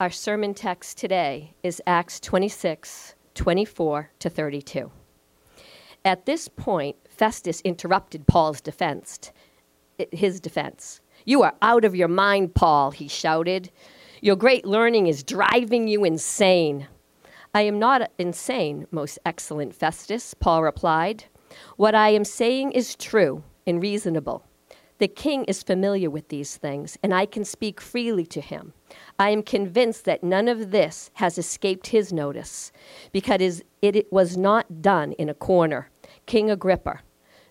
Our sermon text today is Acts 26, 24 to 32. At this point, Festus interrupted Paul's defense. His defense. You are out of your mind, Paul, he shouted. Your great learning is driving you insane. I am not insane, most excellent Festus, Paul replied. What I am saying is true and reasonable. The king is familiar with these things, and I can speak freely to him. I am convinced that none of this has escaped his notice, because it was not done in a corner. King Agrippa,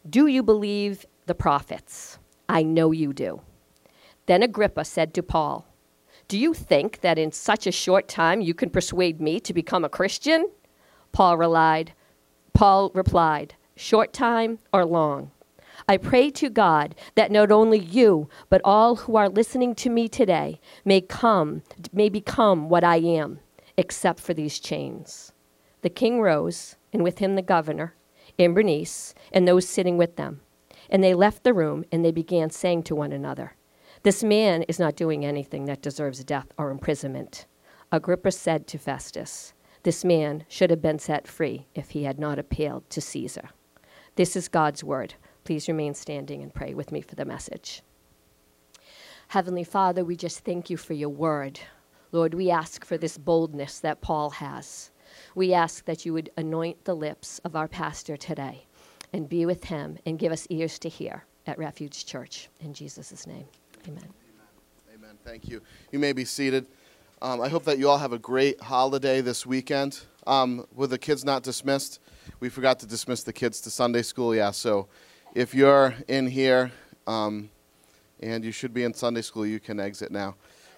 do you believe the prophets? I know you do. Then Agrippa said to Paul, Do you think that in such a short time you can persuade me to become a Christian? Paul relied, Paul replied, Short time or long? I pray to God that not only you, but all who are listening to me today may come, may become what I am, except for these chains. The king rose, and with him the governor, and Bernice, and those sitting with them. And they left the room, and they began saying to one another, This man is not doing anything that deserves death or imprisonment. Agrippa said to Festus, This man should have been set free if he had not appealed to Caesar. This is God's word. Please remain standing and pray with me for the message. Heavenly Father, we just thank you for your word. Lord, we ask for this boldness that Paul has. We ask that you would anoint the lips of our pastor today and be with him and give us ears to hear at Refuge Church. In Jesus' name, amen. Amen. amen. Thank you. You may be seated. Um, I hope that you all have a great holiday this weekend. Um, with the kids not dismissed, we forgot to dismiss the kids to Sunday school. Yeah, so if you're in here um, and you should be in Sunday school, you can exit now.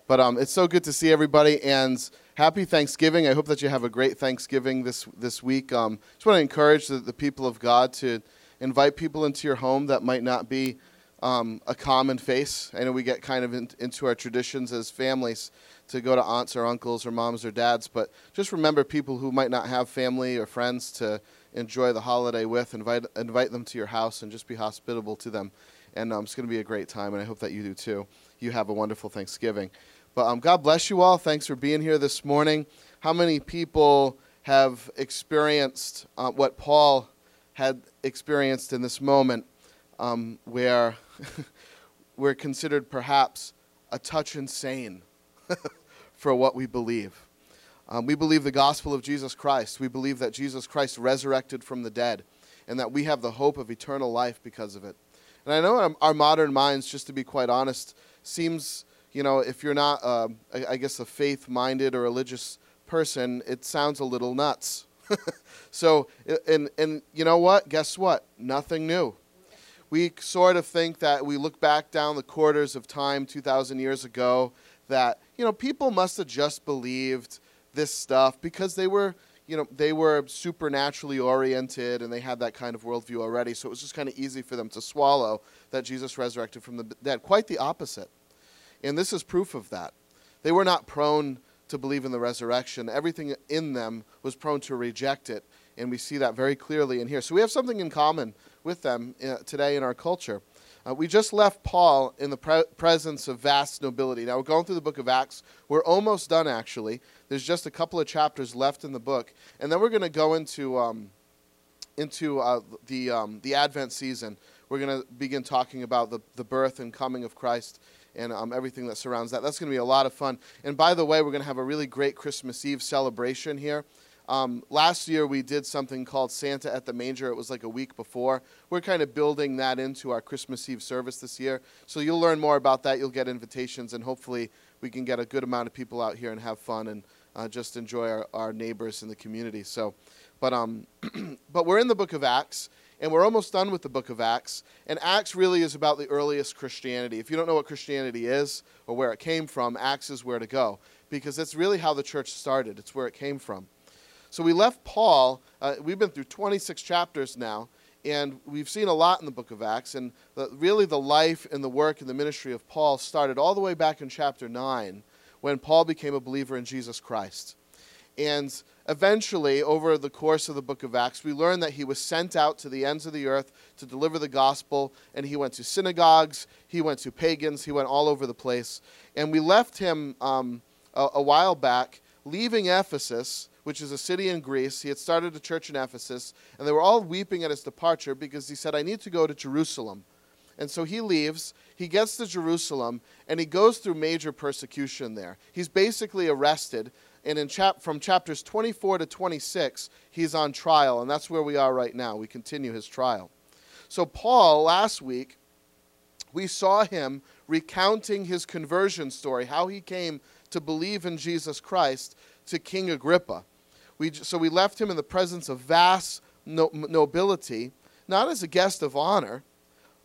But um, it's so good to see everybody and happy Thanksgiving. I hope that you have a great Thanksgiving this this week. Um, just want to encourage the, the, people of God to invite people into your home that might not be um, a common face. I know we get kind of in, into our traditions as families to go to aunts or uncles or moms or dads, but just remember people who might not have family or friends to enjoy the holiday with. Invite invite them to your house and just be hospitable to them. And um, it's going to be a great time, and I hope that you do too. You have a wonderful Thanksgiving. But um, God bless you all. Thanks for being here this morning. How many people have experienced uh, what Paul had experienced in this moment, um, where we're considered perhaps a touch insane for what we believe? Um, we believe the gospel of Jesus Christ. We believe that Jesus Christ resurrected from the dead and that we have the hope of eternal life because of it. And I know our, our modern minds, just to be quite honest, seems, you know, if you're not, uh, I, I guess, a faith minded or religious person, it sounds a little nuts. so, and, and you know what? Guess what? Nothing new. We sort of think that we look back down the quarters of time 2,000 years ago that, you know, people must have just believed this stuff because they were you know they were supernaturally oriented and they had that kind of worldview already. So it was just kind of easy for them to swallow that jesus resurrected from the dead quite the opposite. And this is proof of that. They were not prone to believe in the resurrection. Everything in them was prone to reject it and we see that very clearly in here. So we have something in common with them uh, today in our culture uh, we just left Paul in the pre- presence of vast nobility. Now we're going through the book of Acts. We're almost done, actually. There's just a couple of chapters left in the book, and then we're going to go into um, into uh, the um, the Advent season. We're going to begin talking about the, the birth and coming of Christ and um, everything that surrounds that. That's going to be a lot of fun. And by the way, we're going to have a really great Christmas Eve celebration here. Um, last year we did something called Santa at the Manger. It was like a week before. We're kind of building that into our Christmas Eve service this year. So you'll learn more about that. You'll get invitations, and hopefully we can get a good amount of people out here and have fun and uh, just enjoy our, our neighbors in the community. So, but um, but we're in the book of Acts, and we're almost done with the book of Acts. And Acts really is about the earliest Christianity. If you don't know what Christianity is or where it came from, Acts is where to go because that's really how the church started. It's where it came from. So we left Paul. Uh, we've been through 26 chapters now, and we've seen a lot in the book of Acts. And the, really, the life and the work and the ministry of Paul started all the way back in chapter 9 when Paul became a believer in Jesus Christ. And eventually, over the course of the book of Acts, we learn that he was sent out to the ends of the earth to deliver the gospel. And he went to synagogues, he went to pagans, he went all over the place. And we left him um, a, a while back, leaving Ephesus, which is a city in Greece. He had started a church in Ephesus, and they were all weeping at his departure because he said, I need to go to Jerusalem. And so he leaves, he gets to Jerusalem, and he goes through major persecution there. He's basically arrested, and in chap- from chapters 24 to 26, he's on trial, and that's where we are right now. We continue his trial. So, Paul, last week, we saw him recounting his conversion story, how he came to believe in Jesus Christ to King Agrippa. We, so we left him in the presence of vast no, nobility, not as a guest of honor,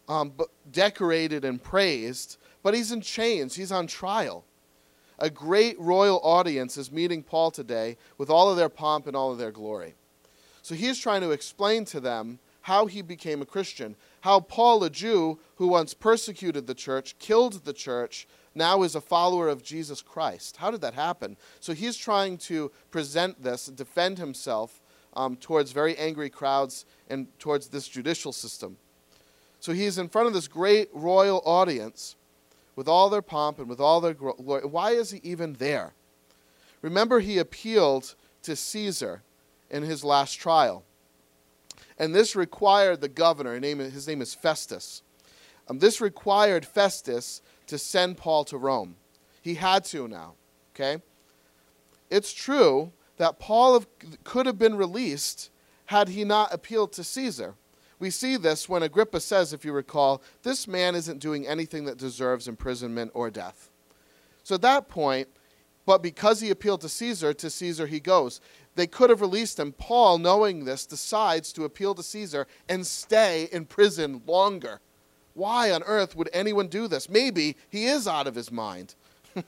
um, but decorated and praised, but he's in chains, he's on trial. A great royal audience is meeting Paul today with all of their pomp and all of their glory. So he's trying to explain to them how he became a Christian, how Paul, a Jew who once persecuted the church, killed the church, now is a follower of Jesus Christ. How did that happen? So he's trying to present this, defend himself um, towards very angry crowds and towards this judicial system. So he's in front of this great royal audience with all their pomp and with all their glory. Why is he even there? Remember, he appealed to Caesar in his last trial. And this required the governor, his name is Festus. Um, this required Festus to send Paul to Rome. He had to now, okay? It's true that Paul have, could have been released had he not appealed to Caesar. We see this when Agrippa says, if you recall, this man isn't doing anything that deserves imprisonment or death. So at that point, but because he appealed to Caesar, to Caesar he goes. They could have released him. Paul, knowing this, decides to appeal to Caesar and stay in prison longer. Why on earth would anyone do this? Maybe he is out of his mind.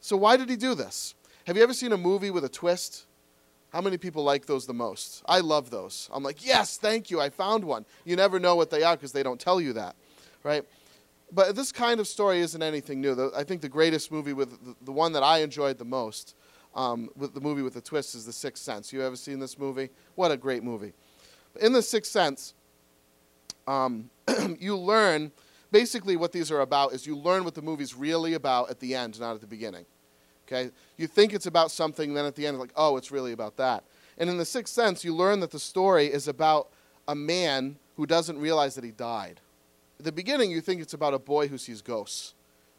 so, why did he do this? Have you ever seen a movie with a twist? How many people like those the most? I love those. I'm like, yes, thank you, I found one. You never know what they are because they don't tell you that, right? But this kind of story isn't anything new. I think the greatest movie with the one that I enjoyed the most um, with the movie with the twist is The Sixth Sense. You ever seen this movie? What a great movie. In The Sixth Sense, um, you learn basically what these are about is you learn what the movie's really about at the end, not at the beginning. Okay? You think it's about something, then at the end, like, oh, it's really about that. And in The Sixth Sense, you learn that the story is about a man who doesn't realize that he died. At the beginning, you think it's about a boy who sees ghosts,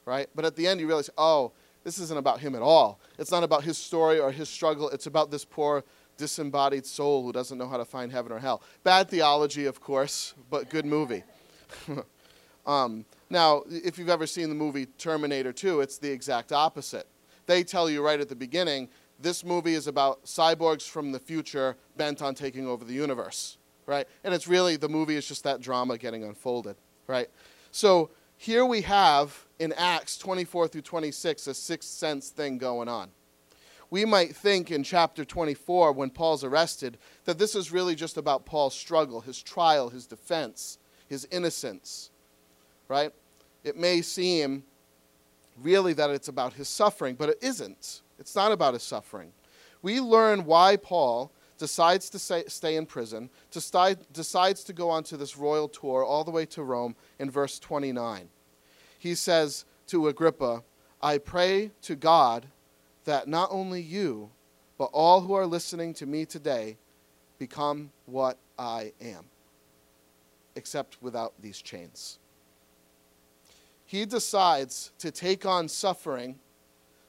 right? But at the end, you realize, oh, this isn't about him at all. It's not about his story or his struggle. It's about this poor, disembodied soul who doesn't know how to find heaven or hell. Bad theology, of course, but good movie. um, now, if you've ever seen the movie Terminator 2, it's the exact opposite. They tell you right at the beginning this movie is about cyborgs from the future bent on taking over the universe, right? And it's really, the movie is just that drama getting unfolded, right? So here we have in Acts 24 through 26 a sixth sense thing going on. We might think in chapter 24, when Paul's arrested, that this is really just about Paul's struggle, his trial, his defense, his innocence, right? It may seem really that it's about his suffering, but it isn't. It's not about his suffering. We learn why Paul decides to say, stay in prison, decides to go on to this royal tour all the way to Rome in verse 29 he says to Agrippa, I pray to God that not only you, but all who are listening to me today become what I am, except without these chains. He decides to take on suffering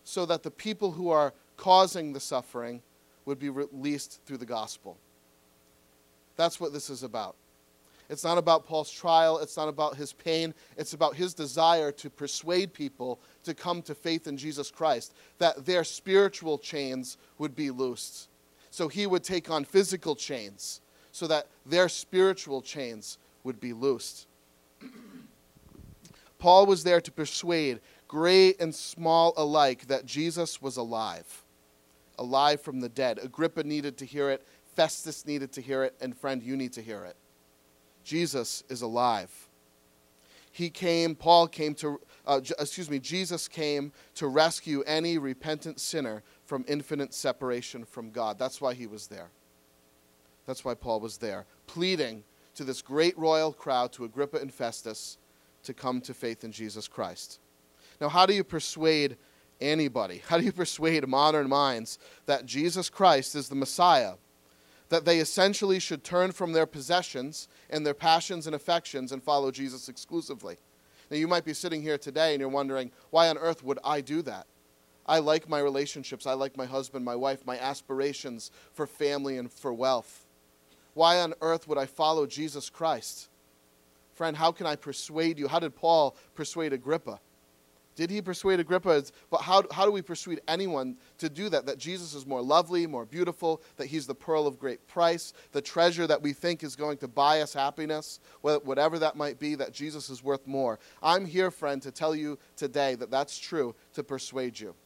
so that the people who are causing the suffering would be released through the gospel. That's what this is about. It's not about Paul's trial. It's not about his pain. It's about his desire to persuade people to come to faith in Jesus Christ, that their spiritual chains would be loosed. So he would take on physical chains so that their spiritual chains would be loosed. Paul was there to persuade great and small alike that Jesus was alive, alive from the dead. Agrippa needed to hear it, Festus needed to hear it, and friend, you need to hear it. Jesus is alive. He came, Paul came to, uh, excuse me, Jesus came to rescue any repentant sinner from infinite separation from God. That's why he was there. That's why Paul was there, pleading to this great royal crowd, to Agrippa and Festus, to come to faith in Jesus Christ. Now, how do you persuade anybody? How do you persuade modern minds that Jesus Christ is the Messiah? That they essentially should turn from their possessions and their passions and affections and follow Jesus exclusively. Now, you might be sitting here today and you're wondering, why on earth would I do that? I like my relationships. I like my husband, my wife, my aspirations for family and for wealth. Why on earth would I follow Jesus Christ? Friend, how can I persuade you? How did Paul persuade Agrippa? Did he persuade Agrippa? But how, how do we persuade anyone to do that? That Jesus is more lovely, more beautiful, that he's the pearl of great price, the treasure that we think is going to buy us happiness, whatever that might be, that Jesus is worth more. I'm here, friend, to tell you today that that's true, to persuade you.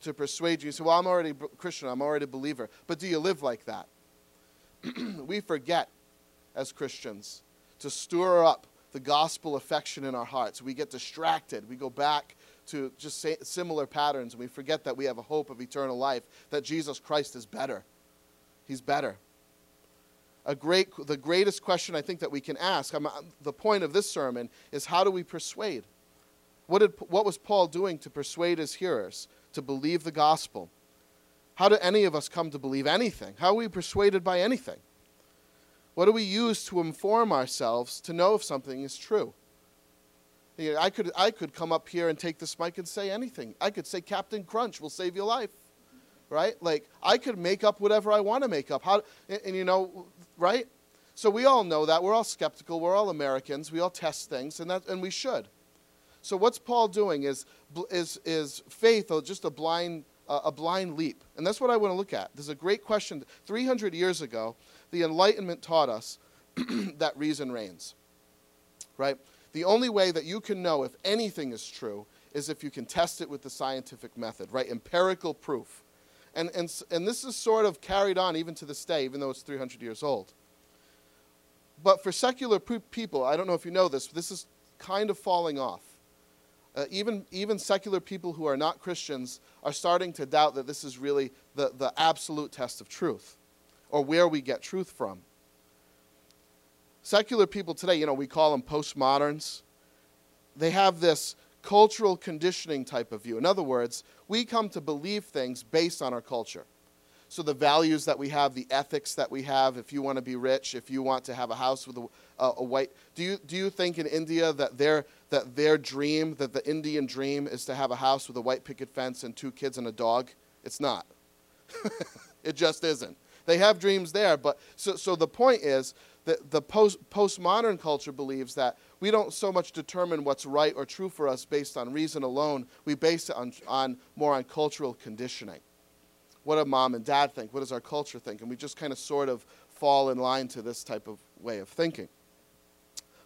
To persuade you. You say, well, I'm already a Christian, I'm already a believer. But do you live like that? we forget as Christians to stir up the gospel affection in our hearts. We get distracted. We go back to just similar patterns and we forget that we have a hope of eternal life, that Jesus Christ is better. He's better. A great, the greatest question I think that we can ask, I'm, the point of this sermon is how do we persuade? What, did, what was Paul doing to persuade his hearers to believe the gospel? How do any of us come to believe anything? How are we persuaded by anything? What do we use to inform ourselves to know if something is true? I, could, I could come up here and take this mic and say anything. I could say Captain Crunch will save your life, right? Like, I could make up whatever I want to make up. How, and, and you know, right? So we all know that. We're all skeptical. We're all Americans. We all test things, and, that, and we should. So what's Paul doing is, is, is faith or just a blind, uh, a blind leap? And that's what I want to look at. There's a great question. 300 years ago, the Enlightenment taught us that reason reigns. Right? The only way that you can know if anything is true is if you can test it with the scientific method, right? Empirical proof. And, and, and this is sort of carried on even to this day, even though it's 300 years old. But for secular people, I don't know if you know this, this is kind of falling off. Uh, even, even secular people who are not Christians are starting to doubt that this is really the, the absolute test of truth or where we get truth from. Secular people today, you know, we call them postmoderns. They have this cultural conditioning type of view. In other words, we come to believe things based on our culture. So the values that we have, the ethics that we have, if you want to be rich, if you want to have a house with a, a, white, do you, do you think in India that their, that their dream, that the Indian dream is to have a house with a white picket fence and two kids and a dog? It's not. it just isn't. They have dreams there, but so, so the point is that the post, postmodern culture believes that we don't so much determine what's right or true for us based on reason alone. We base it on, on more on cultural conditioning. What do mom and dad think? What does our culture think? And we just kind of sort of fall in line to this type of way of thinking.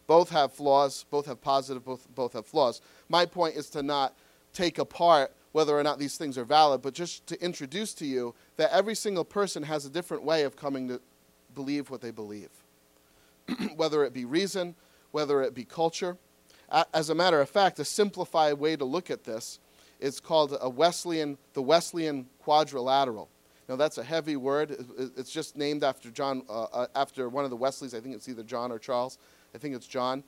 Both have flaws, both have positive, both, both have flaws. My point is to not take apart whether or not these things are valid, but just to introduce to you that every single person has a different way of coming to believe what they believe, whether it be reason, whether it be culture. As a matter of fact, a simplified way to look at this is called a Wesleyan, the Wesleyan quadrilateral. Now that's a heavy word. It's just named after John, uh, uh, after one of the Wesleys. I think it's either John or Charles. I think it's John.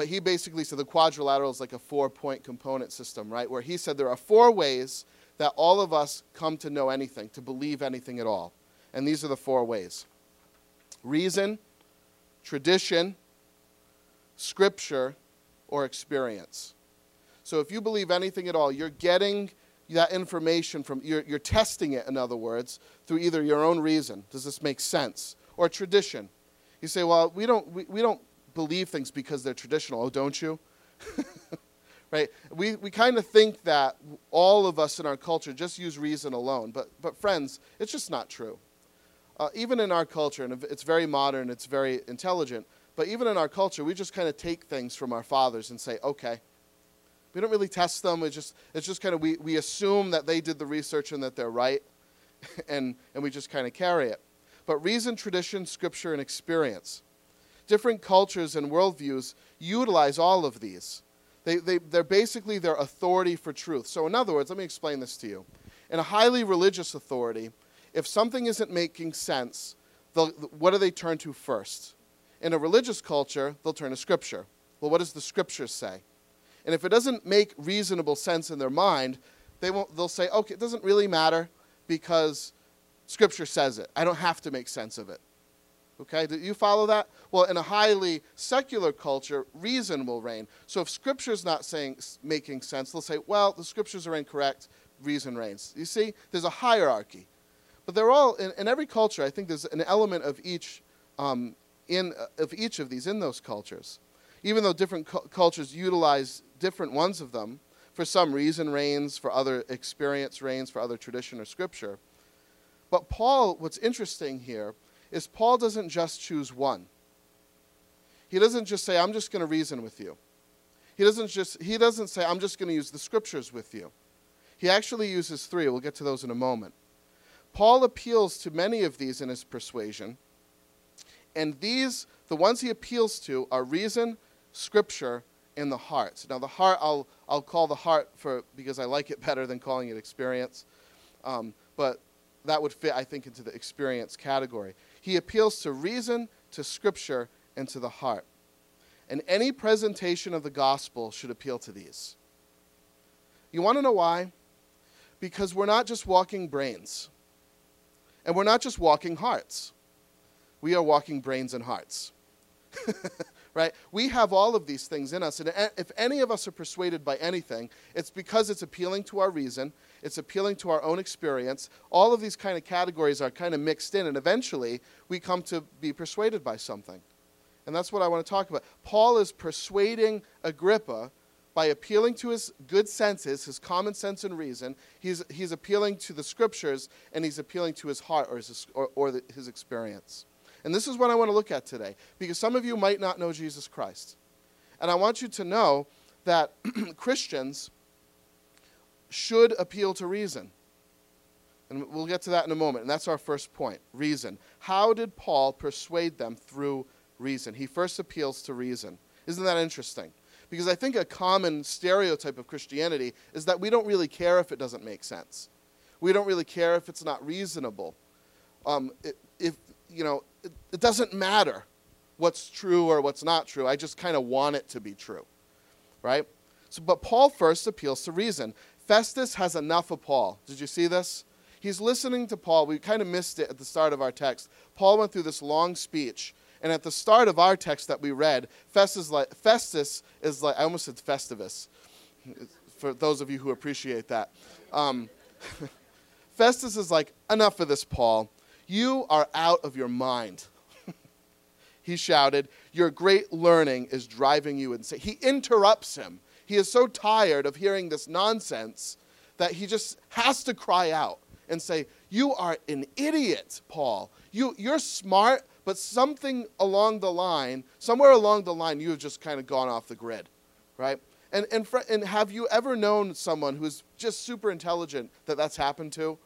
But he basically said the quadrilateral is like a four point component system, right? Where he said there are four ways that all of us come to know anything, to believe anything at all. And these are the four ways reason, tradition, scripture, or experience. So if you believe anything at all, you're getting that information from, you're, you're testing it, in other words, through either your own reason. Does this make sense? Or tradition. You say, well, we don't, we, we don't believe things because they're traditional. Oh, don't you? right? We, we kind of think that all of us in our culture just use reason alone. But, but friends, it's just not true. Uh, even in our culture, and it's very modern, it's very intelligent, but even in our culture, we just kind of take things from our fathers and say, okay. We don't really test them. It's just, it's just kind of, we, we assume that they did the research and that they're right, and, and we just kind of carry it. But reason, tradition, scripture, and experience different cultures and worldviews utilize all of these. They, they, they're basically their authority for truth. So, in other words, let me explain this to you. In a highly religious authority, if something isn't making sense, what do they turn to first? In a religious culture, they'll turn to Scripture. Well, what does the Scripture say? And if it doesn't make reasonable sense in their mind, they won't, they'll say, okay, it doesn't really matter because Scripture says it. I don't have to make sense of it. Okay, do you follow that? Well, in a highly secular culture, reason will reign. So if Scripture's not saying making sense, they'll say, well, the Scriptures are incorrect. Reason reigns. You see, there's a hierarchy, but they're all in, in every culture. I think there's an element of each um, in uh, of each of these in those cultures. Even though different cu- cultures utilize different ones of them, for some reason reigns, for other experience reigns, for other tradition or scripture. But Paul, what's interesting here is Paul doesn't just choose one. He doesn't just say, I'm just going to reason with you. He doesn't just he doesn't say, I'm just going to use the scriptures with you. He actually uses three. We'll get to those in a moment. Paul appeals to many of these in his persuasion. And these, the ones he appeals to, are reason, scripture, and the heart. Now, the heart, I'll, I'll call the heart for because I like it better than calling it experience. Um, but that would fit, I think, into the experience category. He appeals to reason, to scripture, and to the heart. And any presentation of the gospel should appeal to these. You want to know why? Because we're not just walking brains, and we're not just walking hearts. We are walking brains and hearts. right? We have all of these things in us. And if any of us are persuaded by anything, it's because it's appealing to our reason, it's appealing to our own experience. All of these kind of categories are kind of mixed in, and eventually we come to be persuaded by something. And that's what I want to talk about. Paul is persuading Agrippa by appealing to his good senses, his common sense and reason. He's, he's appealing to the scriptures, and he's appealing to his heart or his, or, or the, his experience. And this is what I want to look at today, because some of you might not know Jesus Christ. And I want you to know that Christians should appeal to reason. And we'll get to that in a moment. And that's our first point reason. How did Paul persuade them through reason? He first appeals to reason. Isn't that interesting? Because I think a common stereotype of Christianity is that we don't really care if it doesn't make sense. We don't really care if it's not reasonable. Um, if, you know, it, it doesn't matter what's true or what's not true. I just kind of want it to be true, right? So, but Paul first appeals to reason. Festus has enough of Paul. Did you see this? He's listening to Paul. We kind of missed it at the start of our text. Paul went through this long speech. And at the start of our text that we read, Festus, like, Festus is like, I almost said Festivus, for those of you who appreciate that. Um, Festus is like, enough of this, Paul. You are out of your mind. he shouted, Your great learning is driving you insane. He interrupts him. He is so tired of hearing this nonsense that he just has to cry out and say, You are an idiot, Paul. You, you're smart, but something along the line, somewhere along the line, you have just kind of gone off the grid, right? And, and, fr- and have you ever known someone who's just super intelligent that that's happened to?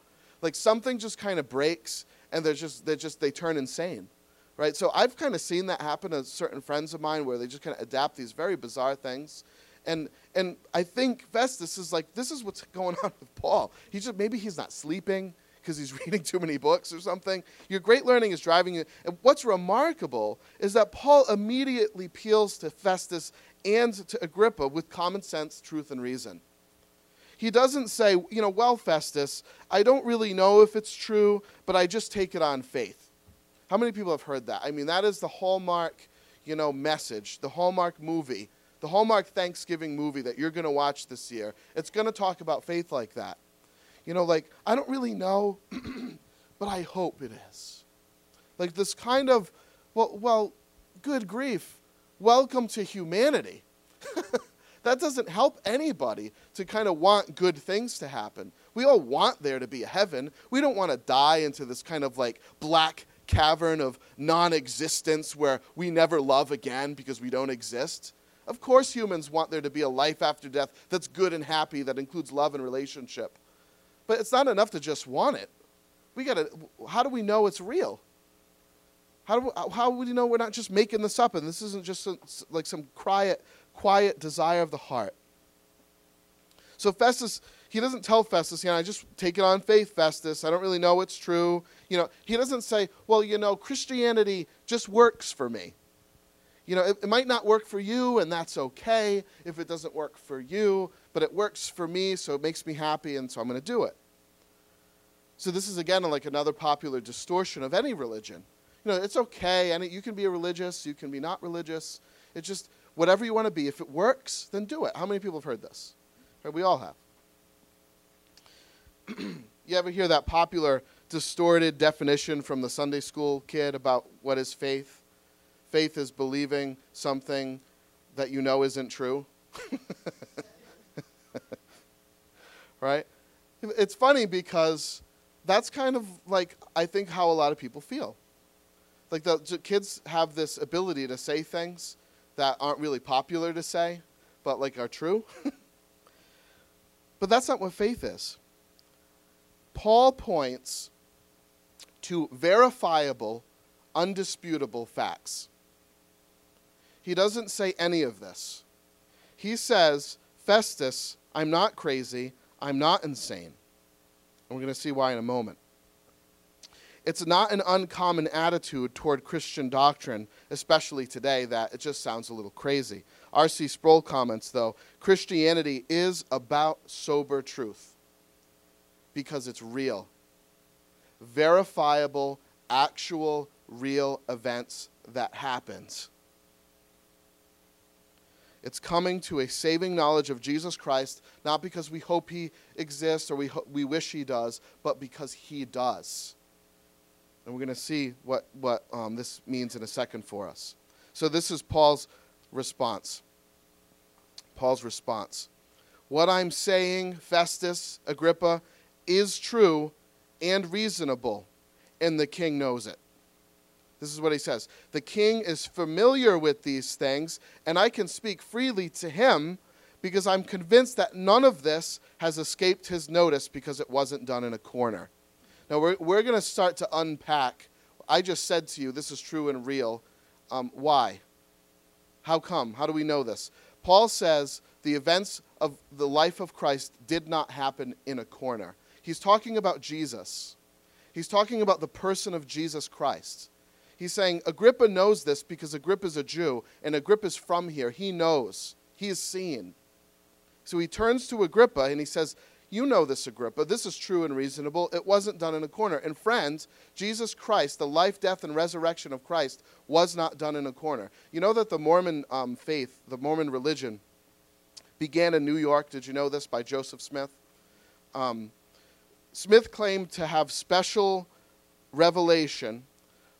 Like something just kind of breaks and they're just they just they turn insane right? So i've kind of seen that happen to certain friends of mine where they just kind of adapt these very bizarre things. And and i think festus is like this is what's going on with paul. He just maybe he's not sleeping because he's reading too many books or something. Your great learning is driving you. And what's remarkable is that paul immediately appeals to festus and to agrippa with common sense truth and reason he doesn't say, you know, well, Festus, I don't really know if it's true, but I just take it on faith. How many people have heard that? I mean, that is the Hallmark, you know, message, the Hallmark movie, the Hallmark Thanksgiving movie that you're going to watch this year. It's going to talk about faith like that. You know, like, I don't really know, but I hope it is. Like this kind of, well, well good grief, welcome to humanity. that doesn't help anybody to kind of want good things to happen. We all want there to be a heaven. We don't want to die into this kind of like black cavern of non existence where we never love again because we don't exist. Of course, humans want there to be a life after death that's good and happy, that includes love and relationship. But it's not enough to just want it. We got to, how do we know it's real? How do, we, how do we know we're not just making this up and this isn't just some, like some quiet, quiet desire of the heart? So Festus, he doesn't tell Festus, you know, I just take it on faith, Festus. I don't really know it's true. You know, he doesn't say, well, you know, Christianity just works for me. You know, it, it might not work for you, and that's okay if it doesn't work for you. but it works for me, so it makes me happy, and so I'm going to do it. So this is again like another popular distortion of any religion. You know, it's okay, and you can be religious, you can be not religious. It's just whatever you want to be. If it works, then do it. How many people have heard this? Right, we all have. you ever hear that popular distorted definition from the Sunday school kid about what is faith? Faith is believing something that you know isn't true. right? It's funny because that's kind of like I think how a lot of people feel. Like the kids have this ability to say things that aren't really popular to say, but like are true. but that's not what faith is. Paul points to verifiable, undisputable facts. He doesn't say any of this. He says, Festus, I'm not crazy, I'm not insane. And we're going to see why in a moment. It's not an uncommon attitude toward Christian doctrine, especially today, that it just sounds a little crazy. R.C. Sproul comments, though Christianity is about sober truth because it's real, verifiable, actual, real events that happens. It's coming to a saving knowledge of Jesus Christ, not because we hope he exists or we, ho- we wish he does, but because he does. And we're going to see what, what um, this means in a second for us. So, this is Paul's response. Paul's response. What I'm saying, Festus, Agrippa, is true and reasonable, and the king knows it. This is what he says The king is familiar with these things, and I can speak freely to him because I'm convinced that none of this has escaped his notice because it wasn't done in a corner. Now, we're, we're going to start to unpack. I just said to you, this is true and real. Um, why? How come? How do we know this? Paul says the events of the life of Christ did not happen in a corner. He's talking about Jesus. He's talking about the person of Jesus Christ. He's saying Agrippa knows this because Agrippa is a Jew and Agrippa is from here. He knows. He is seen. So he turns to Agrippa and he says, you know this, Agrippa. This is true and reasonable. It wasn't done in a corner. And friends, Jesus Christ, the life, death, and resurrection of Christ, was not done in a corner. You know that the Mormon um, faith, the Mormon religion, began in New York. Did you know this by Joseph Smith? Um, Smith claimed to have special revelation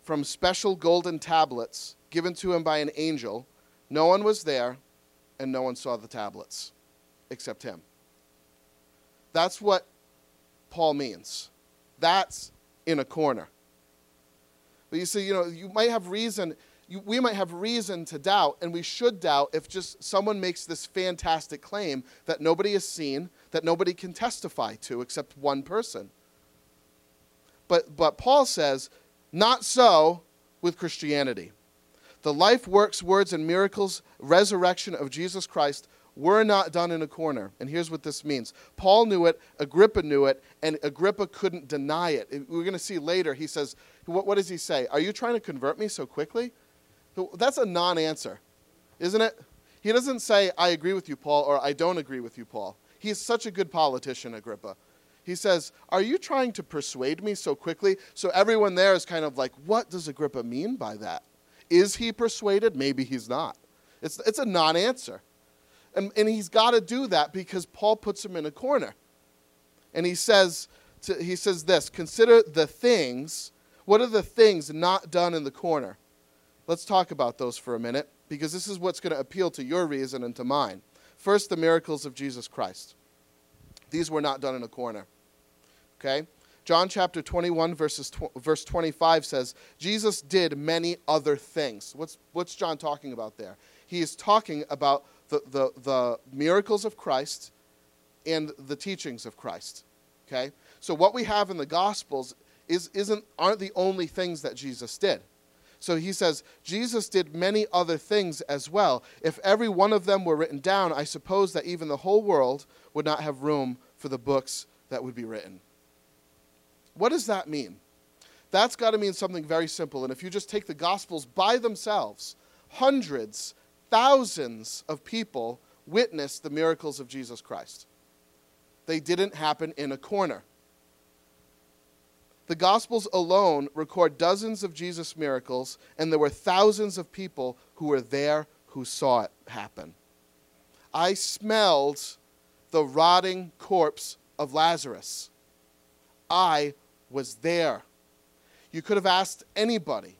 from special golden tablets given to him by an angel. No one was there, and no one saw the tablets except him. That's what Paul means. That's in a corner. But you see, you know, you might have reason, you, we might have reason to doubt, and we should doubt if just someone makes this fantastic claim that nobody has seen, that nobody can testify to except one person. But, but Paul says, not so with Christianity. The life, works, words, and miracles, resurrection of Jesus Christ were not done in a corner. And here's what this means Paul knew it, Agrippa knew it, and Agrippa couldn't deny it. We're going to see later, he says, what, what does he say? Are you trying to convert me so quickly? That's a non answer, isn't it? He doesn't say, I agree with you, Paul, or I don't agree with you, Paul. He's such a good politician, Agrippa. He says, Are you trying to persuade me so quickly? So everyone there is kind of like, What does Agrippa mean by that? Is he persuaded? Maybe he's not. It's, it's a non answer. And, and he's got to do that because Paul puts him in a corner. And he says, to, he says this consider the things. What are the things not done in the corner? Let's talk about those for a minute because this is what's going to appeal to your reason and to mine. First, the miracles of Jesus Christ. These were not done in a corner. Okay? John chapter 21, verses tw- verse 25 says, Jesus did many other things. What's, what's John talking about there? He is talking about the, the, the miracles of Christ and the teachings of Christ. Okay? So what we have in the Gospels is, isn't, aren't the only things that Jesus did. So he says, Jesus did many other things as well. If every one of them were written down, I suppose that even the whole world would not have room for the books that would be written. What does that mean? That's got to mean something very simple. And if you just take the Gospels by themselves, hundreds thousands of people witnessed the miracles of Jesus Christ. They didn't happen in a corner. The Gospels alone record dozens of Jesus' miracles, and there were thousands of people who were there who saw it happen. I smelled the rotting corpse of Lazarus. I was there. You could have asked anybody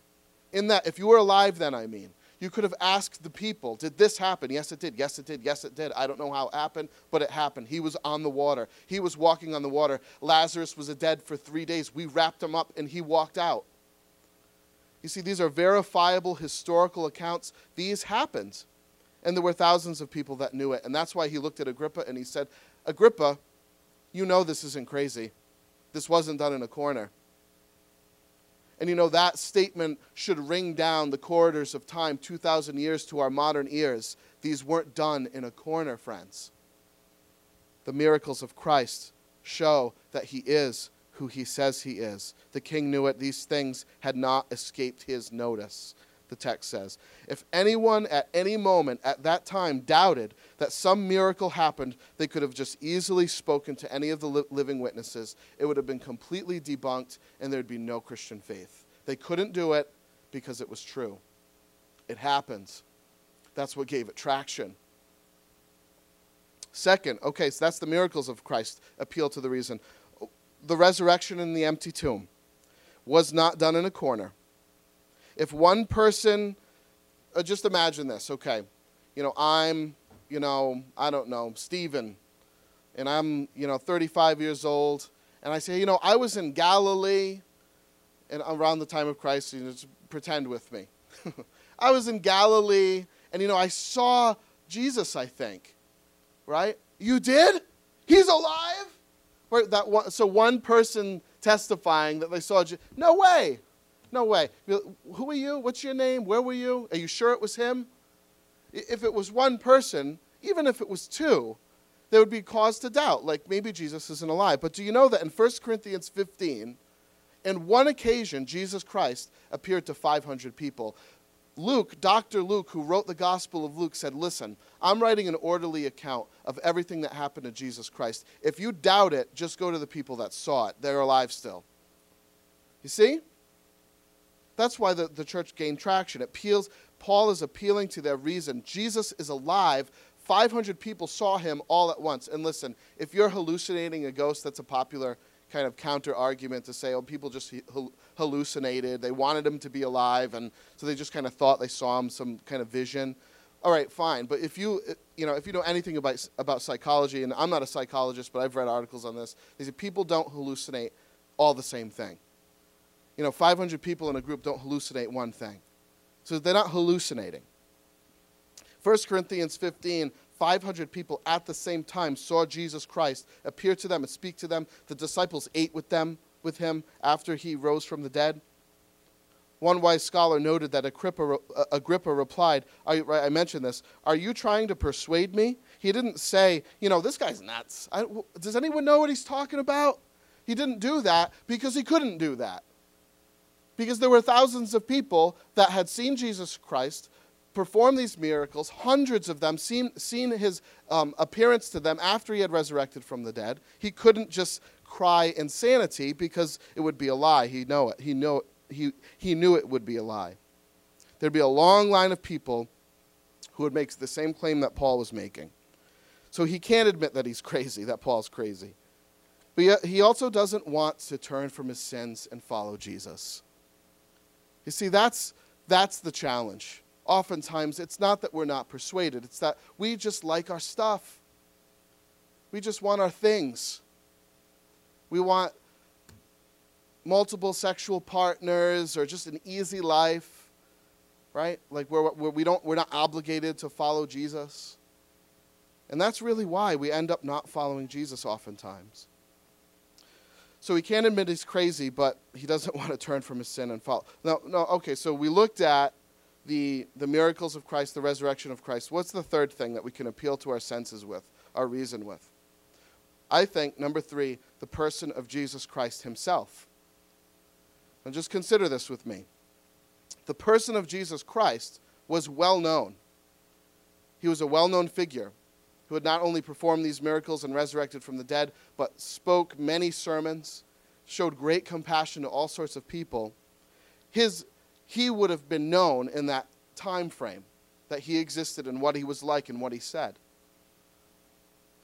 in that, if you were alive then, I mean, you could have asked the people, Did this happen? Yes, it did. Yes, it did. Yes, it did. I don't know how it happened, but it happened. He was on the water. He was walking on the water. Lazarus was dead for three days. We wrapped him up and he walked out. You see, these are verifiable historical accounts. These happened. And there were thousands of people that knew it. And that's why he looked at Agrippa and he said, Agrippa, you know this isn't crazy. This wasn't done in a corner. And you know, that statement should ring down the corridors of time 2,000 years to our modern ears. These weren't done in a corner, friends. The miracles of Christ show that he is who he says he is. The king knew it. These things had not escaped his notice the text says. If anyone at any moment at that time doubted that some miracle happened, they could have just easily spoken to any of the li- living witnesses. It would have been completely debunked, and there'd be no Christian faith. They couldn't do it because it was true. It happens. That's what gave it traction. Second, okay, so that's the miracles of Christ, appeal to the reason. The resurrection in the empty tomb was not done in a corner if one person, uh, just imagine this, okay, you know, I'm, you know, I don't know, Stephen, and I'm, you know, 35 years old, and I say, you know, I was in Galilee, and around the time of Christ, you know, just pretend with me. I was in Galilee, and, you know, I saw Jesus, I think, right? You did? He's alive? Right, that one, so one person testifying that they saw Jesus. No way. No way. Who are you? What's your name? Where were you? Are you sure it was him? If it was one person, even if it was two, there would be cause to doubt, like maybe Jesus isn't alive. But do you know that in 1 Corinthians 15, in one occasion, Jesus Christ appeared to 500 people? Luke, Dr. Luke, who wrote the Gospel of Luke, said, Listen, I'm writing an orderly account of everything that happened to Jesus Christ. If you doubt it, just go to the people that saw it. They're alive still. You see? That's why the, the church gained traction. It appeals, Paul is appealing to their reason. Jesus is alive. 500 people saw him all at once. And listen, if you're hallucinating a ghost, that's a popular kind of counter argument to say, oh, people just hallucinated. They wanted him to be alive, and so they just kind of thought they saw him, some kind of vision. All right, fine. But if you, you know, if you know anything about, about psychology, and I'm not a psychologist, but I've read articles on this, they say people don't hallucinate all the same thing you know, 500 people in a group don't hallucinate one thing. So they're not hallucinating. 1 Corinthians 15, 500 people at the same time saw Jesus Christ appear to them and speak to them. The disciples ate with them, with him after he rose from the dead. One wise scholar noted that Agrippa, uh, Agrippa replied, I mentioned this, Are you trying to persuade me? He didn't say, You know, this guy's nuts. I, does anyone know what he's talking about? He didn't do that because he couldn't do that. Because there were thousands of people that had seen Jesus Christ perform these miracles, hundreds of them seen, seen his um, appearance to them after he had resurrected from the dead. He couldn't just cry insanity because it would be a lie. He know it. He know he, he knew it would be a lie. There'd be a long line of people who would make the same claim that Paul was making. So he can't admit that he's crazy, that Paul's crazy. But he also doesn't want to turn from his sins and follow Jesus. You see, that's, that's the challenge. Oftentimes, it's not that we're not persuaded, it's that we just like our stuff. We just want our things. We want multiple sexual partners or just an easy life, right? Like where, where we don't, we're not obligated to follow Jesus. And that's really why we end up not following Jesus oftentimes. So he can't admit he's crazy, but he doesn't want to turn from his sin and follow. No, no, okay, so we looked at the, the miracles of Christ, the resurrection of Christ. What's the third thing that we can appeal to our senses with, our reason with? I think, number three, the person of Jesus Christ himself. And just consider this with me. The person of Jesus Christ was well known. He was a well known figure. Who had not only performed these miracles and resurrected from the dead, but spoke many sermons, showed great compassion to all sorts of people, his, he would have been known in that time frame that he existed and what he was like and what he said.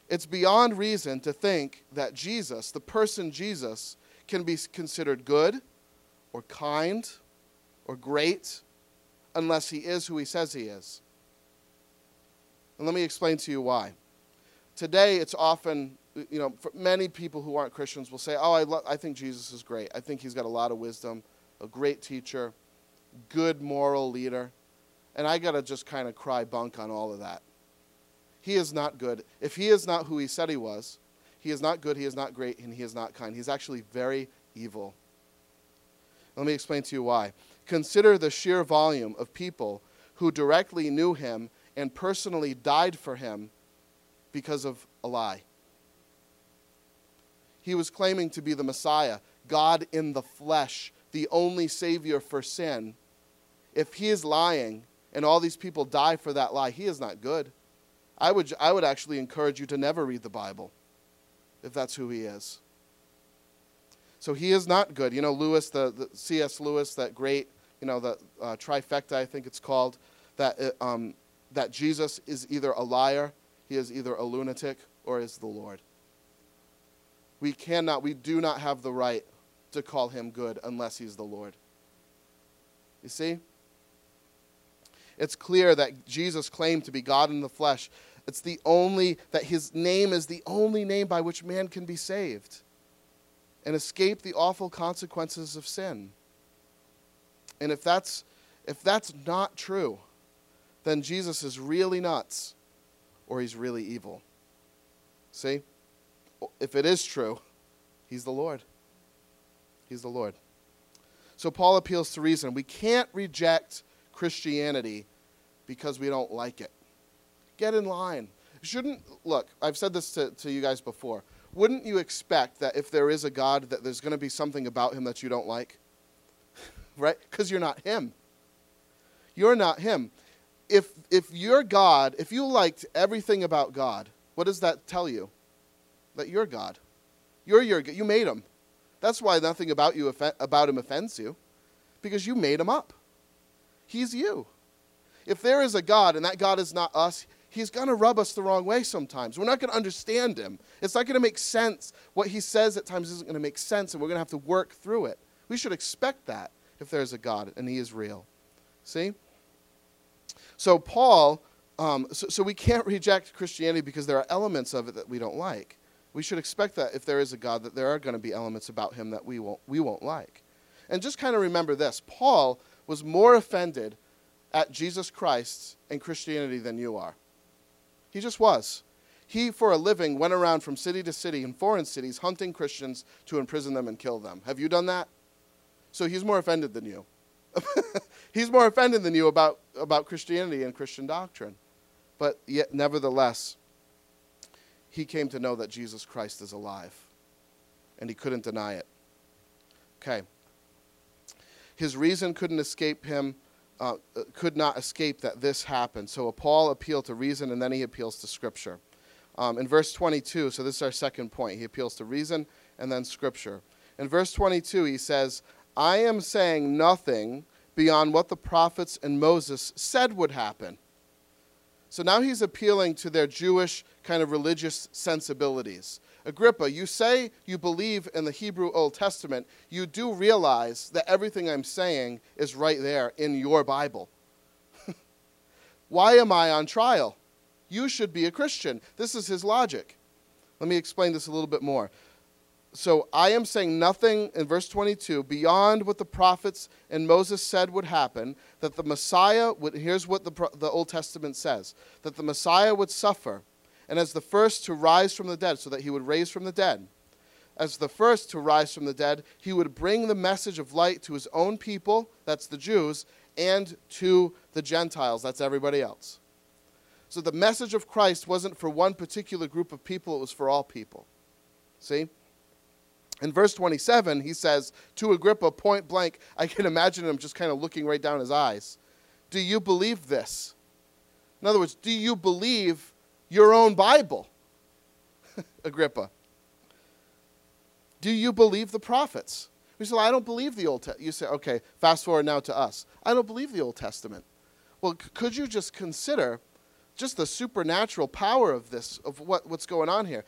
It's beyond reason to think that Jesus, the person Jesus, can be considered good or kind or great unless he is who he says he is. And let me explain to you why. Today, it's often, you know, many people who aren't Christians will say, Oh, I, lo- I think Jesus is great. I think he's got a lot of wisdom, a great teacher, good moral leader. And I got to just kind of cry bunk on all of that. He is not good. If he is not who he said he was, he is not good, he is not great, and he is not kind. He's actually very evil. Let me explain to you why. Consider the sheer volume of people who directly knew him and personally died for him because of a lie. He was claiming to be the Messiah, God in the flesh, the only Savior for sin. If he is lying and all these people die for that lie, he is not good. I would, I would actually encourage you to never read the Bible if that's who he is. So he is not good. You know, Lewis, the, the C.S. Lewis, that great, you know, the uh, trifecta, I think it's called, that, uh, um, that Jesus is either a liar, he is either a lunatic, or is the Lord. We cannot, we do not have the right to call him good unless he's the Lord. You see? It's clear that Jesus claimed to be God in the flesh. It's the only, that his name is the only name by which man can be saved and escape the awful consequences of sin. And if that's, if that's not true, then Jesus is really nuts or he's really evil. See? If it is true, he's the Lord. He's the Lord. So Paul appeals to reason. We can't reject Christianity because we don't like it. Get in line. Shouldn't, look, I've said this to, to you guys before. Wouldn't you expect that if there is a God, that there's going to be something about him that you don't like? right? Because you're not him. You're not him. If, if you're God, if you liked everything about God, what does that tell you? That you're God. You're your, you made him. That's why nothing about you about him offends you, because you made him up. He's you. If there is a God and that God is not us, he's going to rub us the wrong way sometimes. We're not going to understand him. It's not going to make sense. What he says at times isn't going to make sense, and we're going to have to work through it. We should expect that if there's a God and he is real. See? So, Paul, um, so, so we can't reject Christianity because there are elements of it that we don't like we should expect that if there is a God, that there are going to be elements about him that we won't, we won't like. And just kind of remember this Paul was more offended at Jesus Christ and Christianity than you are. He just was. He, for a living, went around from city to city in foreign cities hunting Christians to imprison them and kill them. Have you done that? So he's more offended than you. he's more offended than you about, about Christianity and Christian doctrine. But yet, nevertheless, he came to know that Jesus Christ is alive, and he couldn't deny it. Okay. His reason couldn't escape him, uh, uh, could not escape that this happened. So Paul appealed to reason, and then he appeals to Scripture. Um, in verse 22, so this is our second point. He appeals to reason and then Scripture. In verse 22, he says, I am saying nothing beyond what the prophets and Moses said would happen. So now he's appealing to their Jewish kind of religious sensibilities. Agrippa, you say you believe in the Hebrew Old Testament. You do realize that everything I'm saying is right there in your Bible. Why am I on trial? You should be a Christian. This is his logic. Let me explain this a little bit more so I am saying nothing in verse 22 beyond what the prophets and Moses said would happen, that the Messiah would, here's what the, the Old Testament says, that the Messiah would suffer, and as the first to rise from the dead, so that he would raise from the dead. As the first to rise from the dead, he would bring the message of light to his own people, that's the Jews, and to the Gentiles, that's everybody else. So the message of Christ wasn't for one particular group of people, it was for all people. See? In verse 27, he says to Agrippa, point blank, I can imagine him just kind of looking right down his eyes. Do you believe this? In other words, do you believe your own Bible? Agrippa. Do you believe the prophets? We say, well, I don't believe the Old Testament. You say, okay, fast forward now to us. I don't believe the Old Testament. Well, c- could you just consider just the supernatural power of this, of what, what's going on here?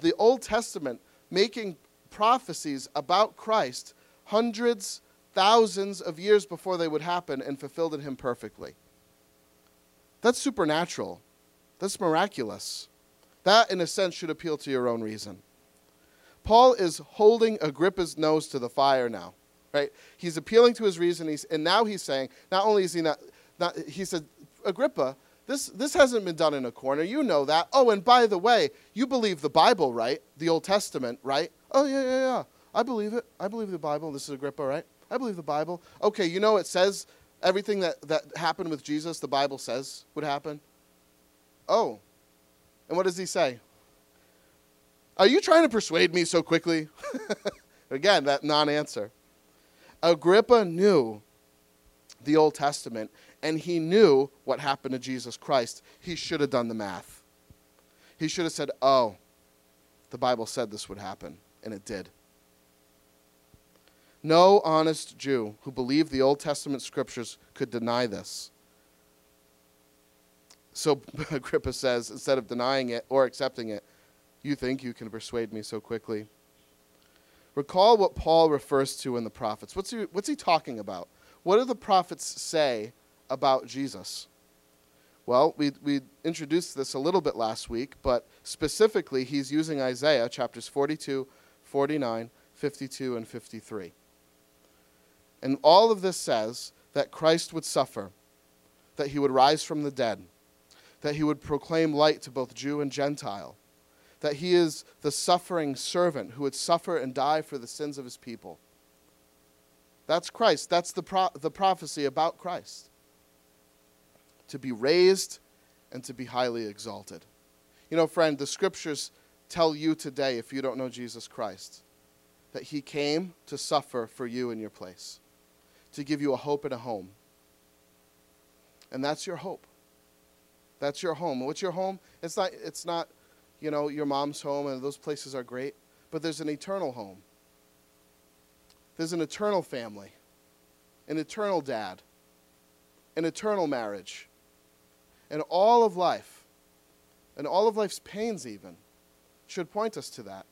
The Old Testament making prophecies about Christ hundreds, thousands of years before they would happen and fulfilled in him perfectly. That's supernatural. That's miraculous. That, in a sense, should appeal to your own reason. Paul is holding Agrippa's nose to the fire now, right? He's appealing to his reason, he's, and now he's saying, not only is he not, not, he said, Agrippa, this, this hasn't been done in a corner. You know that. Oh, and by the way, you believe the Bible, right? The Old Testament, right? Oh, yeah, yeah, yeah. I believe it. I believe the Bible. This is Agrippa, right? I believe the Bible. Okay, you know it says everything that, that happened with Jesus, the Bible says would happen. Oh. And what does he say? Are you trying to persuade me so quickly? Again, that non answer. Agrippa knew the Old Testament and he knew what happened to Jesus Christ. He should have done the math. He should have said, Oh, the Bible said this would happen, and it did. No honest Jew who believed the Old Testament scriptures could deny this. So Agrippa says, instead of denying it or accepting it, you think you can persuade me so quickly. Recall what Paul refers to in the prophets. What's he, what's he talking about? What do the prophets say about Jesus? Well, we, we introduced this a little bit last week, but specifically, he's using Isaiah chapters 42, 49, 52, and 53. And all of this says that Christ would suffer, that he would rise from the dead, that he would proclaim light to both Jew and Gentile, that he is the suffering servant who would suffer and die for the sins of his people. That's Christ. That's the, pro- the prophecy about Christ. To be raised and to be highly exalted. You know, friend, the scriptures tell you today, if you don't know Jesus Christ, that he came to suffer for you in your place, to give you a hope and a home. And that's your hope. That's your home. What's your home? It's not, it's not, you know, your mom's home, and those places are great, but there's an eternal home. There's an eternal family, an eternal dad, an eternal marriage, and all of life, and all of life's pains, even, should point us to that.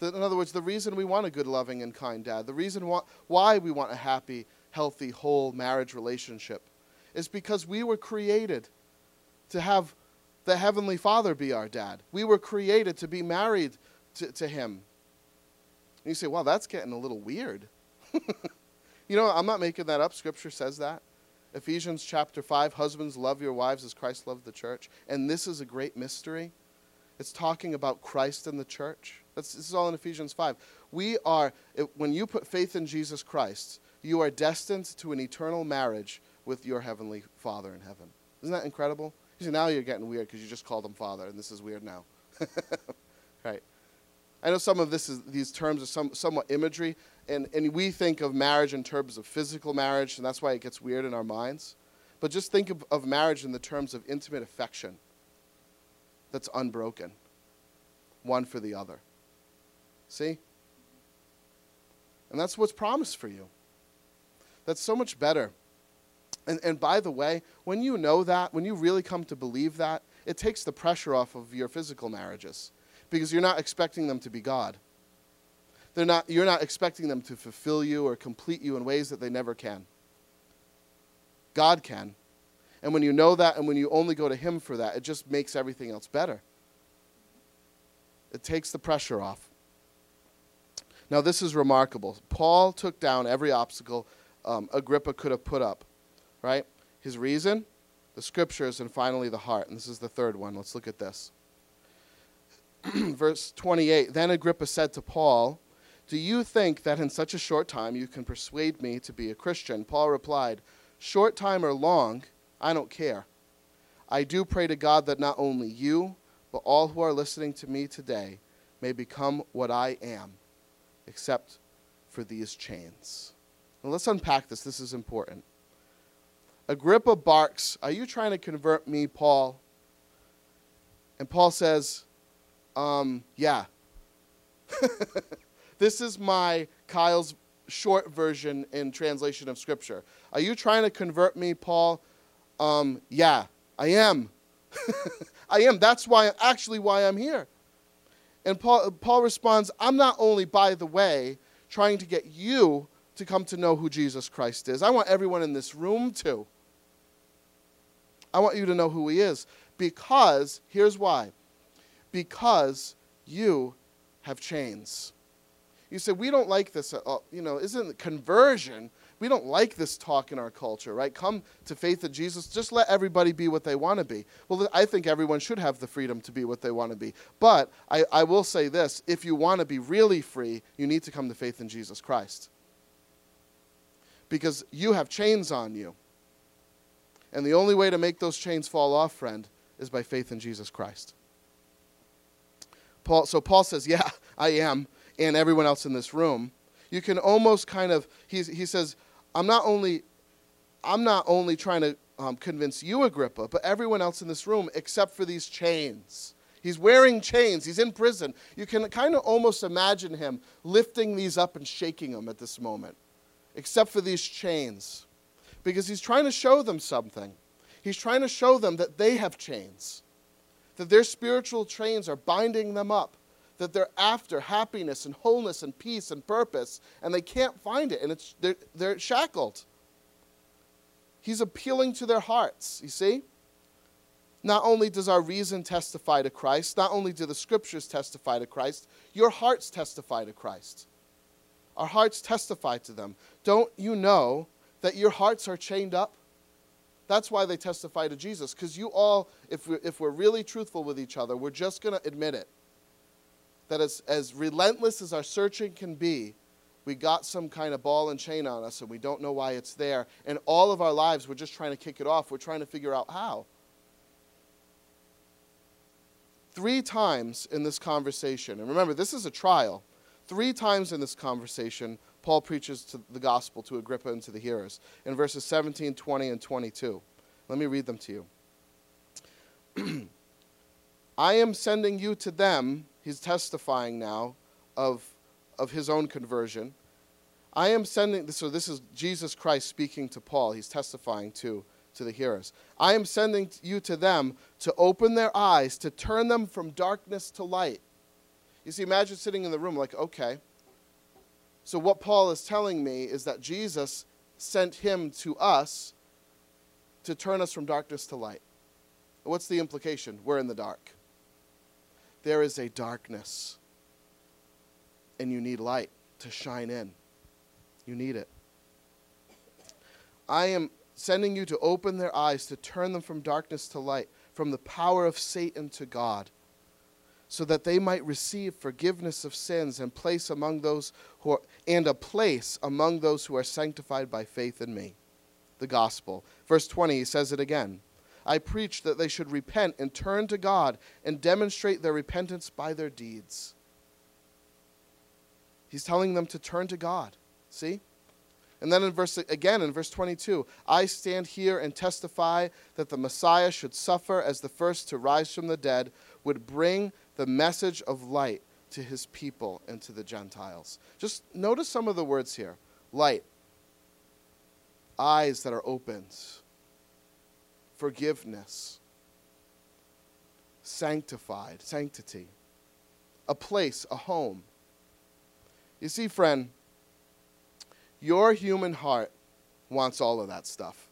that In other words, the reason we want a good, loving, and kind dad, the reason why we want a happy, healthy, whole marriage relationship is because we were created to have the Heavenly Father be our dad. We were created to be married to, to Him. And you say, well, that's getting a little weird. you know, I'm not making that up. Scripture says that. Ephesians chapter 5 Husbands, love your wives as Christ loved the church. And this is a great mystery. It's talking about Christ and the church. That's, this is all in Ephesians 5. We are, it, when you put faith in Jesus Christ, you are destined to an eternal marriage with your heavenly Father in heaven. Isn't that incredible? You see, now you're getting weird because you just called him Father, and this is weird now. right. I know some of this is, these terms are some, somewhat imagery, and, and we think of marriage in terms of physical marriage, and that's why it gets weird in our minds. But just think of, of marriage in the terms of intimate affection that's unbroken, one for the other. See? And that's what's promised for you. That's so much better. And, and by the way, when you know that, when you really come to believe that, it takes the pressure off of your physical marriages because you're not expecting them to be God. They're not, you're not expecting them to fulfill you or complete you in ways that they never can. God can. And when you know that and when you only go to Him for that, it just makes everything else better. It takes the pressure off. Now, this is remarkable. Paul took down every obstacle um, Agrippa could have put up, right? His reason, the scriptures, and finally the heart. And this is the third one. Let's look at this. Verse 28 Then Agrippa said to Paul, Do you think that in such a short time you can persuade me to be a Christian? Paul replied, Short time or long, I don't care. I do pray to God that not only you, but all who are listening to me today may become what I am, except for these chains. Now let's unpack this. This is important. Agrippa barks, Are you trying to convert me, Paul? And Paul says, um, Yeah. this is my Kyle's short version in translation of Scripture. Are you trying to convert me, Paul? Um, yeah, I am. I am. That's why, actually, why I'm here. And Paul, Paul responds, I'm not only, by the way, trying to get you to come to know who Jesus Christ is. I want everyone in this room to. I want you to know who he is. Because, here's why. Because you have chains. You say, we don't like this, uh, you know, isn't conversion? We don't like this talk in our culture, right? Come to faith in Jesus. Just let everybody be what they want to be. Well, I think everyone should have the freedom to be what they want to be. But I, I will say this if you want to be really free, you need to come to faith in Jesus Christ. Because you have chains on you. And the only way to make those chains fall off, friend, is by faith in Jesus Christ. Paul, so Paul says, Yeah, I am, and everyone else in this room. You can almost kind of, he says, I'm not only, I'm not only trying to um, convince you, Agrippa, but everyone else in this room, except for these chains. He's wearing chains. He's in prison. You can kind of almost imagine him lifting these up and shaking them at this moment, except for these chains because he's trying to show them something. He's trying to show them that they have chains, that their spiritual chains are binding them up, that they're after happiness and wholeness and peace and purpose, and they can't find it, and it's, they're, they're shackled. He's appealing to their hearts, you see? Not only does our reason testify to Christ, not only do the scriptures testify to Christ, your hearts testify to Christ. Our hearts testify to them. Don't you know that your hearts are chained up? That's why they testify to Jesus. Because you all, if we're, if we're really truthful with each other, we're just going to admit it. That as, as relentless as our searching can be, we got some kind of ball and chain on us and we don't know why it's there. And all of our lives, we're just trying to kick it off. We're trying to figure out how. Three times in this conversation, and remember, this is a trial. Three times in this conversation, Paul preaches to the gospel to Agrippa and to the hearers in verses 17, 20, and 22. Let me read them to you. I am sending you to them, he's testifying now of, of his own conversion. I am sending, so this is Jesus Christ speaking to Paul. He's testifying to, to the hearers. I am sending you to them to open their eyes, to turn them from darkness to light. You see, imagine sitting in the room like, okay, so, what Paul is telling me is that Jesus sent him to us to turn us from darkness to light. What's the implication? We're in the dark. There is a darkness, and you need light to shine in. You need it. I am sending you to open their eyes, to turn them from darkness to light, from the power of Satan to God so that they might receive forgiveness of sins and place among those who are, and a place among those who are sanctified by faith in me. The gospel. Verse 20 he says it again. I preach that they should repent and turn to god and demonstrate their repentance by their deeds. He's telling them to turn to god. See? And then in verse again in verse 22 i stand here and testify that the messiah should suffer as the first to rise from the dead would bring the message of light to his people and to the Gentiles. Just notice some of the words here light, eyes that are opened, forgiveness, sanctified, sanctity, a place, a home. You see, friend, your human heart wants all of that stuff.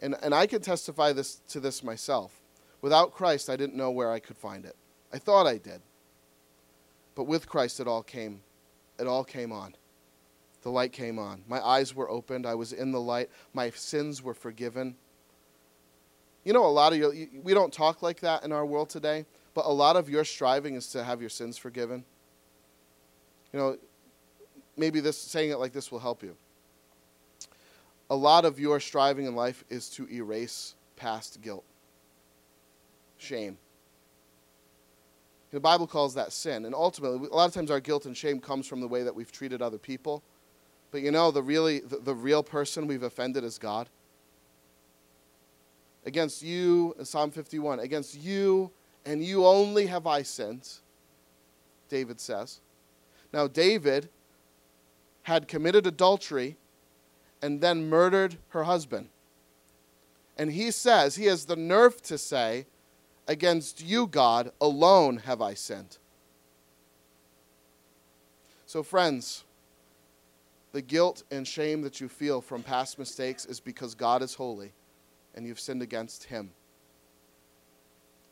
And, and I can testify this, to this myself. Without Christ, I didn't know where I could find it. I thought I did. But with Christ, it all came. It all came on. The light came on. My eyes were opened. I was in the light. My sins were forgiven. You know, a lot of you, we don't talk like that in our world today, but a lot of your striving is to have your sins forgiven. You know, maybe this saying it like this will help you. A lot of your striving in life is to erase past guilt shame. The Bible calls that sin. And ultimately, a lot of times our guilt and shame comes from the way that we've treated other people. But you know, the, really, the, the real person we've offended is God. Against you, Psalm 51, against you and you only have I sinned, David says. Now, David had committed adultery and then murdered her husband. And he says, he has the nerve to say, Against you, God, alone have I sinned. So, friends, the guilt and shame that you feel from past mistakes is because God is holy and you've sinned against him.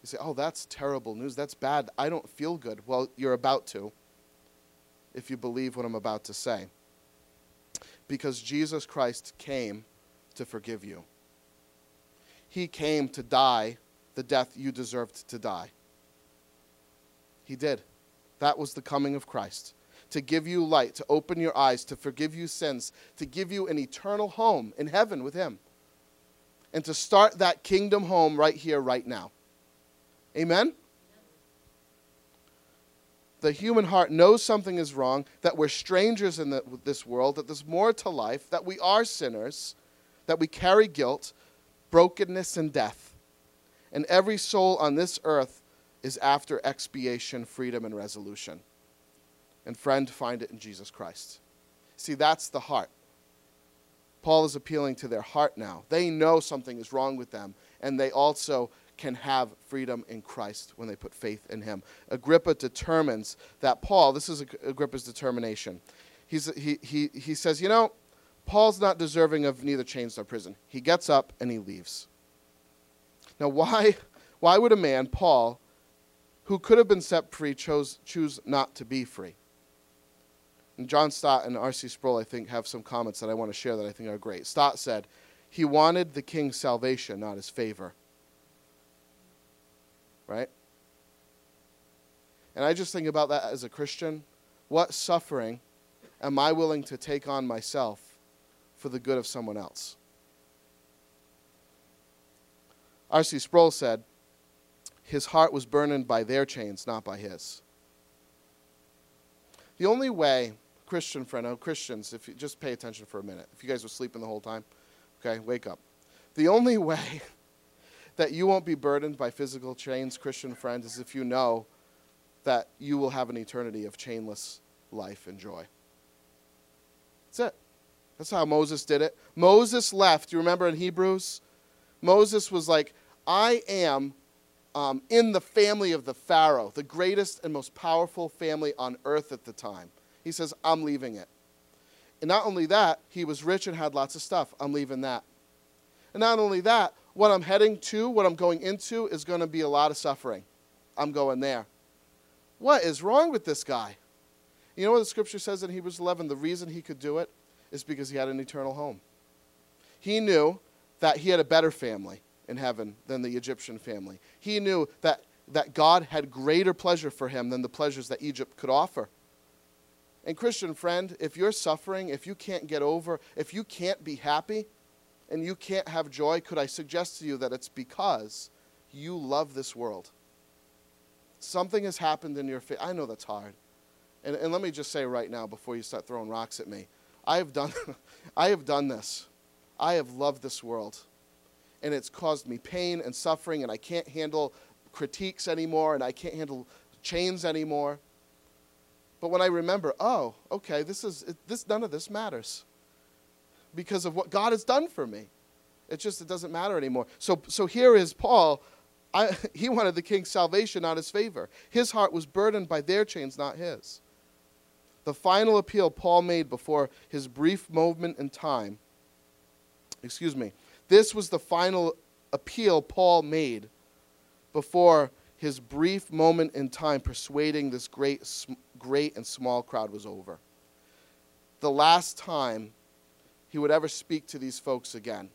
You say, oh, that's terrible news. That's bad. I don't feel good. Well, you're about to if you believe what I'm about to say. Because Jesus Christ came to forgive you, He came to die the death you deserved to die. He did. That was the coming of Christ to give you light, to open your eyes, to forgive you sins, to give you an eternal home in heaven with Him, and to start that kingdom home right here, right now. Amen? The human heart knows something is wrong, that we're strangers in the, this world, that there's more to life, that we are sinners, that we carry guilt, brokenness, and death. And every soul on this earth is after expiation, freedom, and resolution and friend, find it in Jesus Christ. See, that's the heart. Paul is appealing to their heart now. They know something is wrong with them, and they also can have freedom in Christ when they put faith in him. Agrippa determines that Paul, this is Agrippa's determination. He's, he, he, he says, You know, Paul's not deserving of neither chains nor prison. He gets up and he leaves. Now, why, why would a man, Paul, who could have been set free, chose, choose not to be free? And John Stott and R.C. Sproul, I think, have some comments that I want to share that I think are great. Stott said, He wanted the king's salvation, not his favor. Right? And I just think about that as a Christian. What suffering am I willing to take on myself for the good of someone else? R.C. Sproul said, His heart was burdened by their chains, not by his. The only way Christian friend, oh, Christians, if you just pay attention for a minute. If you guys were sleeping the whole time, okay, wake up. The only way that you won't be burdened by physical chains, Christian friend, is if you know that you will have an eternity of chainless life and joy. That's it. That's how Moses did it. Moses left. You remember in Hebrews? Moses was like, I am um, in the family of the Pharaoh, the greatest and most powerful family on earth at the time. He says, I'm leaving it. And not only that, he was rich and had lots of stuff. I'm leaving that. And not only that, what I'm heading to, what I'm going into, is going to be a lot of suffering. I'm going there. What is wrong with this guy? You know what the scripture says in Hebrews 11? The reason he could do it is because he had an eternal home. He knew that he had a better family in heaven than the Egyptian family. He knew that, that God had greater pleasure for him than the pleasures that Egypt could offer. And, Christian friend, if you're suffering, if you can't get over, if you can't be happy, and you can't have joy, could I suggest to you that it's because you love this world? Something has happened in your faith. I know that's hard. And, and let me just say right now, before you start throwing rocks at me, I have done, I have done this. I have loved this world. And it's caused me pain and suffering, and I can't handle critiques anymore, and I can't handle chains anymore. But when I remember, oh, okay, this is this none of this matters because of what God has done for me. It just it doesn't matter anymore. So so here is Paul. I, he wanted the king's salvation, not his favor. His heart was burdened by their chains, not his. The final appeal Paul made before his brief moment in time, excuse me, this was the final appeal Paul made before his brief moment in time persuading this great, great and small crowd was over. The last time he would ever speak to these folks again.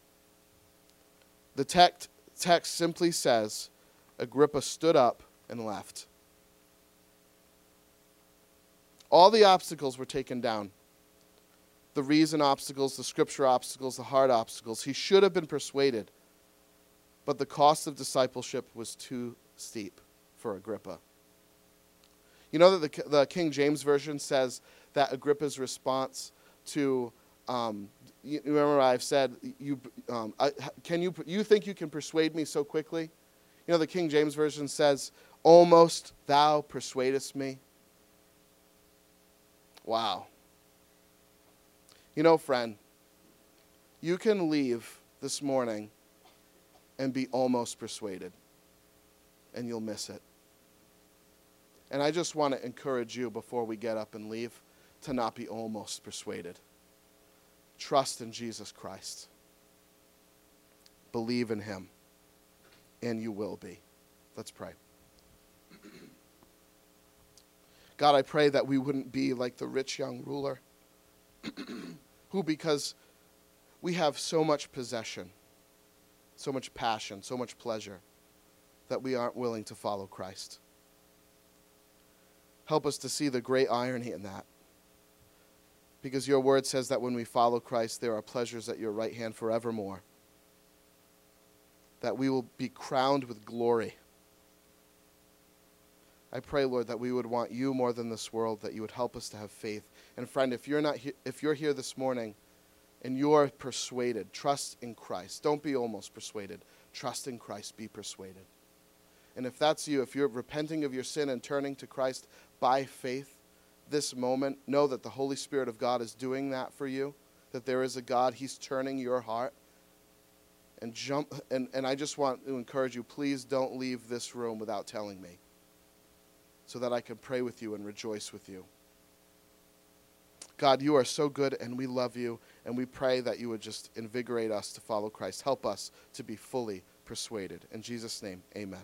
The text, text simply says Agrippa stood up and left. All the obstacles were taken down the reason obstacles, the scripture obstacles, the heart obstacles. He should have been persuaded, but the cost of discipleship was too steep for Agrippa. You know that the, the King James Version says that Agrippa's response to um, you remember I've said, you, um, I, can you, you think you can persuade me so quickly? You know, the King James Version says, almost thou persuadest me. Wow. You know, friend, you can leave this morning and be almost persuaded, and you'll miss it. And I just want to encourage you before we get up and leave to not be almost persuaded. Trust in Jesus Christ, believe in Him, and you will be. Let's pray. God, I pray that we wouldn't be like the rich young ruler who, because we have so much possession, so much passion, so much pleasure, that we aren't willing to follow Christ. Help us to see the great irony in that. Because your word says that when we follow Christ, there are pleasures at your right hand forevermore. That we will be crowned with glory. I pray, Lord, that we would want you more than this world, that you would help us to have faith. And friend, if you're not he- if you're here this morning and you're persuaded, trust in Christ. Don't be almost persuaded. Trust in Christ, be persuaded. And if that's you, if you're repenting of your sin and turning to Christ by faith this moment, know that the Holy Spirit of God is doing that for you, that there is a God, He's turning your heart. And jump and, and I just want to encourage you, please don't leave this room without telling me so that I can pray with you and rejoice with you. God, you are so good and we love you, and we pray that you would just invigorate us to follow Christ. Help us to be fully persuaded. In Jesus' name, amen.